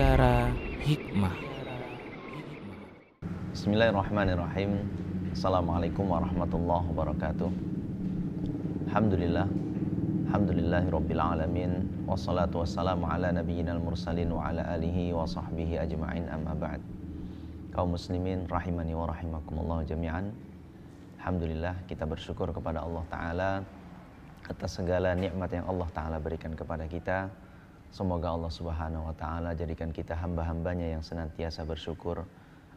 Mutiara Hikmah. Bismillahirrahmanirrahim. Assalamualaikum warahmatullahi wabarakatuh. Alhamdulillah. Alhamdulillahi rabbil alamin. Wassalatu wassalamu ala nabiyyina mursalin wa ala alihi wa sahbihi ajma'in amma ba'd. Kaum muslimin rahimani wa rahimakumullah jami'an. Alhamdulillah kita bersyukur kepada Allah Ta'ala atas segala nikmat yang Allah Ta'ala berikan kepada kita. Semoga Allah Subhanahu wa Ta'ala jadikan kita hamba-hambanya yang senantiasa bersyukur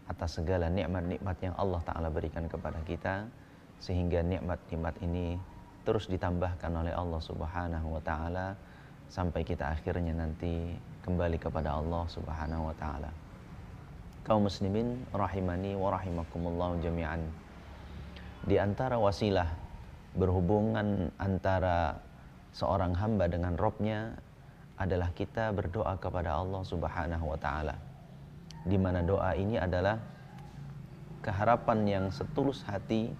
atas segala nikmat-nikmat yang Allah Ta'ala berikan kepada kita, sehingga nikmat-nikmat ini terus ditambahkan oleh Allah Subhanahu wa Ta'ala sampai kita akhirnya nanti kembali kepada Allah Subhanahu wa Ta'ala. Kaum muslimin rahimani wa rahimakumullah jami'an. Di antara wasilah berhubungan antara seorang hamba dengan Robnya adalah kita berdoa kepada Allah Subhanahu wa taala. Di mana doa ini adalah keharapan yang setulus hati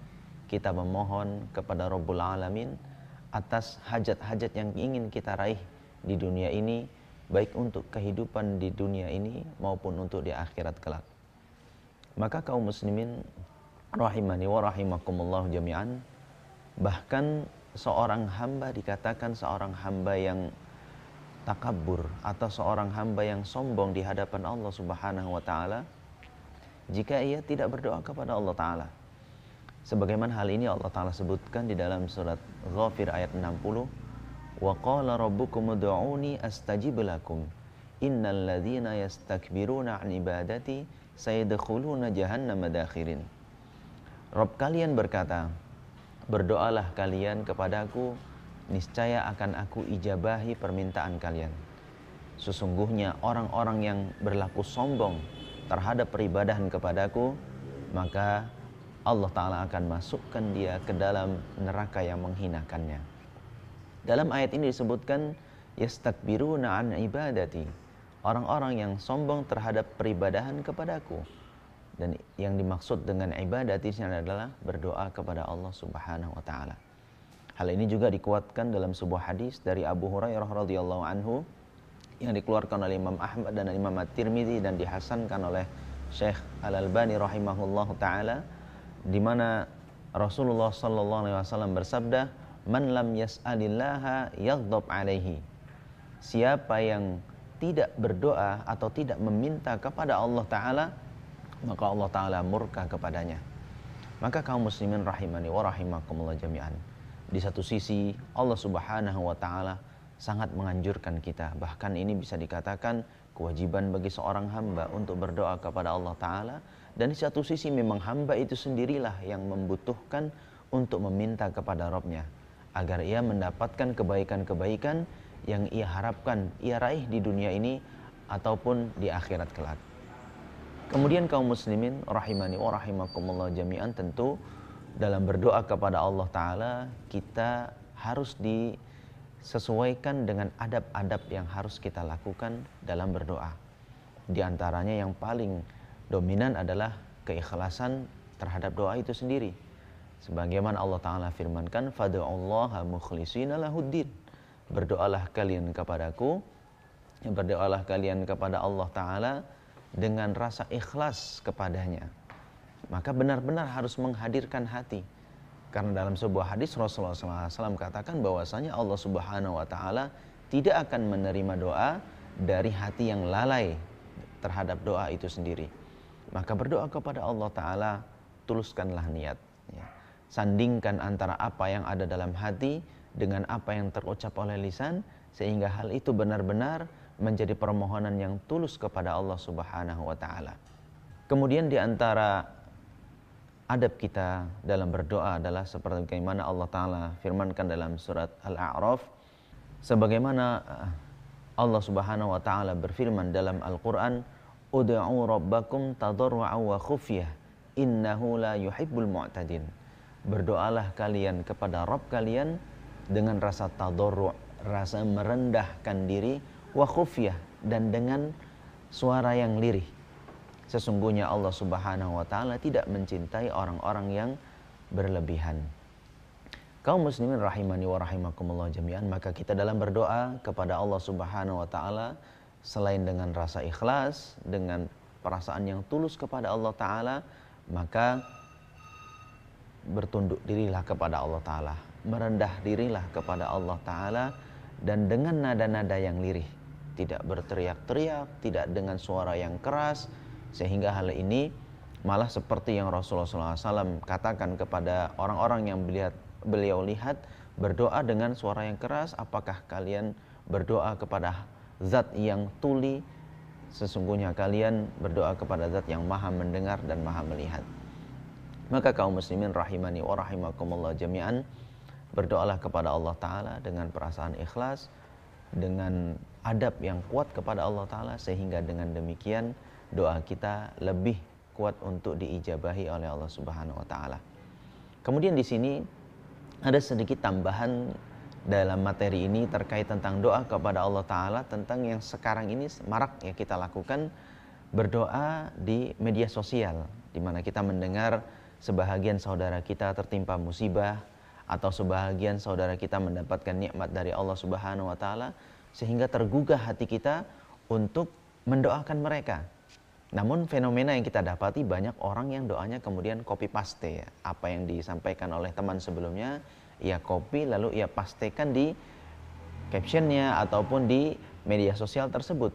kita memohon kepada Rabbul Alamin atas hajat-hajat yang ingin kita raih di dunia ini baik untuk kehidupan di dunia ini maupun untuk di akhirat kelak. Maka kaum muslimin rahimani wa rahimakumullah jami'an Bahkan seorang hamba dikatakan seorang hamba yang takabur atau seorang hamba yang sombong di hadapan Allah Subhanahu wa taala jika ia tidak berdoa kepada Allah taala. Sebagaimana hal ini Allah taala sebutkan di dalam surat Ghafir ayat 60, "Wa qala rabbukum ud'uni astajib lakum. Innal ladzina yastakbiruna an ibadati sayadkhuluna jahannam madakhirin." Rob kalian berkata, berdoalah kalian kepadaku, niscaya akan aku ijabahi permintaan kalian. Sesungguhnya orang-orang yang berlaku sombong terhadap peribadahan kepadaku, maka Allah Ta'ala akan masukkan dia ke dalam neraka yang menghinakannya. Dalam ayat ini disebutkan, Yastakbiruna an ibadati. Orang-orang yang sombong terhadap peribadahan kepadaku dan yang dimaksud dengan ibadat di adalah berdoa kepada Allah Subhanahu wa taala. Hal ini juga dikuatkan dalam sebuah hadis dari Abu Hurairah radhiyallahu anhu yang dikeluarkan oleh Imam Ahmad dan Imam At-Tirmidzi dan dihasankan oleh Syekh Al-Albani rahimahullah taala di mana Rasulullah sallallahu alaihi wasallam bersabda, "Man lam yas'alillaha yaghdab alaihi." Siapa yang tidak berdoa atau tidak meminta kepada Allah taala, maka Allah Ta'ala murka kepadanya. Maka kaum muslimin rahimani wa rahimakumullah jami'an. Di satu sisi Allah Subhanahu wa Ta'ala sangat menganjurkan kita. Bahkan ini bisa dikatakan kewajiban bagi seorang hamba untuk berdoa kepada Allah Ta'ala. Dan di satu sisi memang hamba itu sendirilah yang membutuhkan untuk meminta kepada Robnya. Agar ia mendapatkan kebaikan-kebaikan yang ia harapkan ia raih di dunia ini ataupun di akhirat kelak. Kemudian kaum muslimin rahimani wa rahimakumullah jami'an tentu dalam berdoa kepada Allah taala kita harus disesuaikan dengan adab-adab yang harus kita lakukan dalam berdoa. Di antaranya yang paling dominan adalah keikhlasan terhadap doa itu sendiri. Sebagaimana Allah taala firmankan, "Fad'ullaha mukhlishina lahuddin." Berdoalah kalian kepadaku, berdoalah kalian kepada Allah taala dengan rasa ikhlas kepadanya. Maka benar-benar harus menghadirkan hati. Karena dalam sebuah hadis Rasulullah SAW katakan bahwasanya Allah Subhanahu wa taala tidak akan menerima doa dari hati yang lalai terhadap doa itu sendiri. Maka berdoa kepada Allah taala tuluskanlah niat ya. Sandingkan antara apa yang ada dalam hati dengan apa yang terucap oleh lisan sehingga hal itu benar-benar menjadi permohonan yang tulus kepada Allah Subhanahu wa taala. Kemudian di antara adab kita dalam berdoa adalah seperti bagaimana Allah taala firmankan dalam surat Al-A'raf sebagaimana eh, Allah Subhanahu wa taala berfirman dalam Al-Qur'an ud'u rabbakum tadarru'a wa khufyah innahu la yuhibbul mu'tadin berdoalah kalian kepada Rabb kalian dengan rasa tadarru' rasa merendahkan diri wa khufyah dan dengan suara yang lirih. Sesungguhnya Allah Subhanahu wa taala tidak mencintai orang-orang yang berlebihan. Kaum muslimin rahimani wa rahimakumullah jami'an, maka kita dalam berdoa kepada Allah Subhanahu wa taala selain dengan rasa ikhlas, dengan perasaan yang tulus kepada Allah Ta'ala, maka bertunduk dirilah kepada Allah Ta'ala, merendah dirilah kepada Allah Ta'ala, dan dengan nada-nada yang lirih, tidak berteriak-teriak, tidak dengan suara yang keras, sehingga hal ini malah seperti yang Rasulullah SAW katakan kepada orang-orang yang beliau lihat berdoa dengan suara yang keras, apakah kalian berdoa kepada zat yang tuli? Sesungguhnya kalian berdoa kepada zat yang maha mendengar dan maha melihat. Maka kaum muslimin rahimani wa rahimakumullah jami'an berdoalah kepada Allah taala dengan perasaan ikhlas dengan adab yang kuat kepada Allah taala sehingga dengan demikian doa kita lebih kuat untuk diijabahi oleh Allah Subhanahu wa taala. Kemudian di sini ada sedikit tambahan dalam materi ini terkait tentang doa kepada Allah Ta'ala tentang yang sekarang ini marak ya kita lakukan berdoa di media sosial di mana kita mendengar sebahagian saudara kita tertimpa musibah atau sebahagian saudara kita mendapatkan nikmat dari Allah Subhanahu wa taala sehingga tergugah hati kita untuk mendoakan mereka. Namun fenomena yang kita dapati banyak orang yang doanya kemudian copy paste ya, apa yang disampaikan oleh teman sebelumnya ia copy lalu ia pastikan di captionnya ataupun di media sosial tersebut.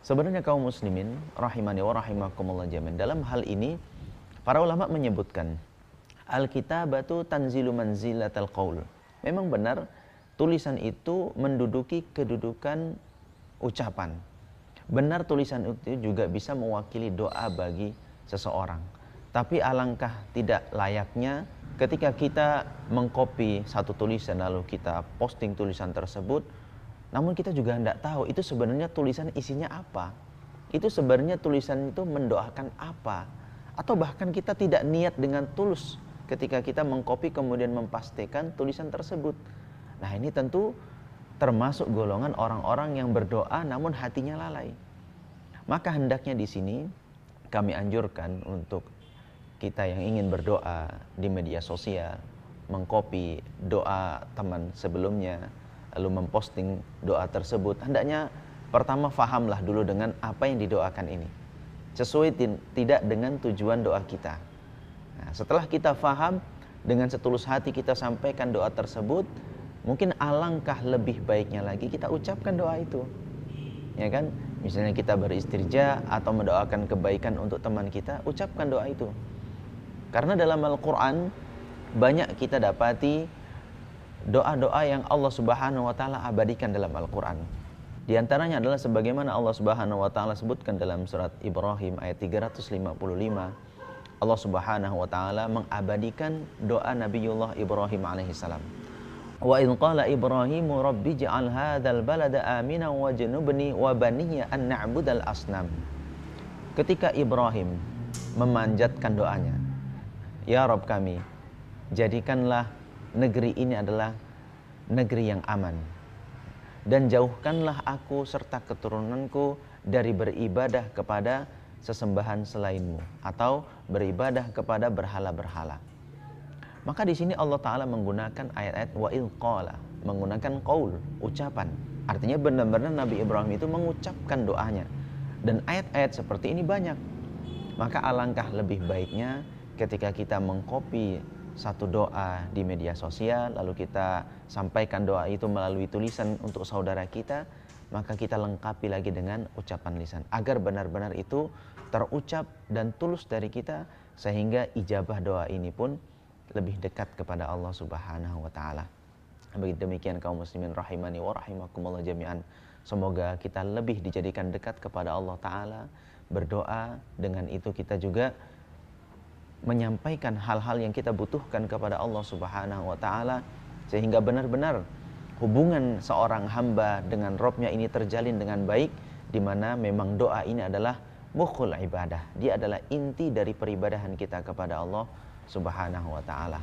Sebenarnya kaum muslimin rahimani wa rahimakumullah jamin dalam hal ini para ulama menyebutkan Alkitabatu tanzilu manzilatal qaul. Memang benar tulisan itu menduduki kedudukan ucapan. Benar tulisan itu juga bisa mewakili doa bagi seseorang. Tapi alangkah tidak layaknya ketika kita mengcopy satu tulisan lalu kita posting tulisan tersebut, namun kita juga tidak tahu itu sebenarnya tulisan isinya apa. Itu sebenarnya tulisan itu mendoakan apa. Atau bahkan kita tidak niat dengan tulus ketika kita mengcopy kemudian mempastikan tulisan tersebut. Nah ini tentu termasuk golongan orang-orang yang berdoa namun hatinya lalai. Maka hendaknya di sini kami anjurkan untuk kita yang ingin berdoa di media sosial, mengcopy doa teman sebelumnya, lalu memposting doa tersebut, hendaknya pertama fahamlah dulu dengan apa yang didoakan ini. Sesuai tidak dengan tujuan doa kita. Nah, setelah kita faham, dengan setulus hati kita sampaikan doa tersebut, mungkin alangkah lebih baiknya lagi kita ucapkan doa itu. Ya kan? Misalnya kita beristirja atau mendoakan kebaikan untuk teman kita, ucapkan doa itu. Karena dalam Al-Quran banyak kita dapati doa-doa yang Allah Subhanahu wa taala abadikan dalam Al-Qur'an. Di antaranya adalah sebagaimana Allah Subhanahu wa taala sebutkan dalam surat Ibrahim ayat 355. Allah Subhanahu wa taala mengabadikan doa Nabiullah Ibrahim alaihi salam. Wa in qala rabbi ja'al hadzal balada amina wa baniya an na'budal asnam. Ketika Ibrahim memanjatkan doanya, Ya Rob kami, jadikanlah negeri ini adalah negeri yang aman. Dan jauhkanlah aku serta keturunanku dari beribadah kepada sesembahan selainmu atau beribadah kepada berhala-berhala. Maka di sini Allah Ta'ala menggunakan ayat-ayat wa'il qala, menggunakan qaul, ucapan. Artinya benar-benar Nabi Ibrahim itu mengucapkan doanya. Dan ayat-ayat seperti ini banyak. Maka alangkah lebih baiknya ketika kita mengcopy satu doa di media sosial lalu kita sampaikan doa itu melalui tulisan untuk saudara kita maka kita lengkapi lagi dengan ucapan lisan agar benar-benar itu terucap dan tulus dari kita sehingga ijabah doa ini pun lebih dekat kepada Allah Subhanahu wa taala. Begitu demikian kaum muslimin rahimani wa rahimakumullah jami'an. Semoga kita lebih dijadikan dekat kepada Allah taala, berdoa dengan itu kita juga menyampaikan hal-hal yang kita butuhkan kepada Allah Subhanahu wa taala sehingga benar-benar hubungan seorang hamba dengan Robnya ini terjalin dengan baik di mana memang doa ini adalah mukhul ibadah. Dia adalah inti dari peribadahan kita kepada Allah Subhanahu wa taala.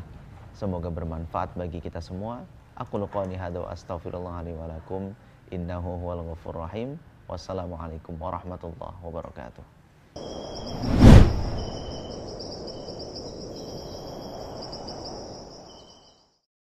Semoga bermanfaat bagi kita semua. Aku luqani hadza astaghfirullah li wa lakum innahu huwal ghafurur rahim. Wassalamualaikum warahmatullahi wabarakatuh.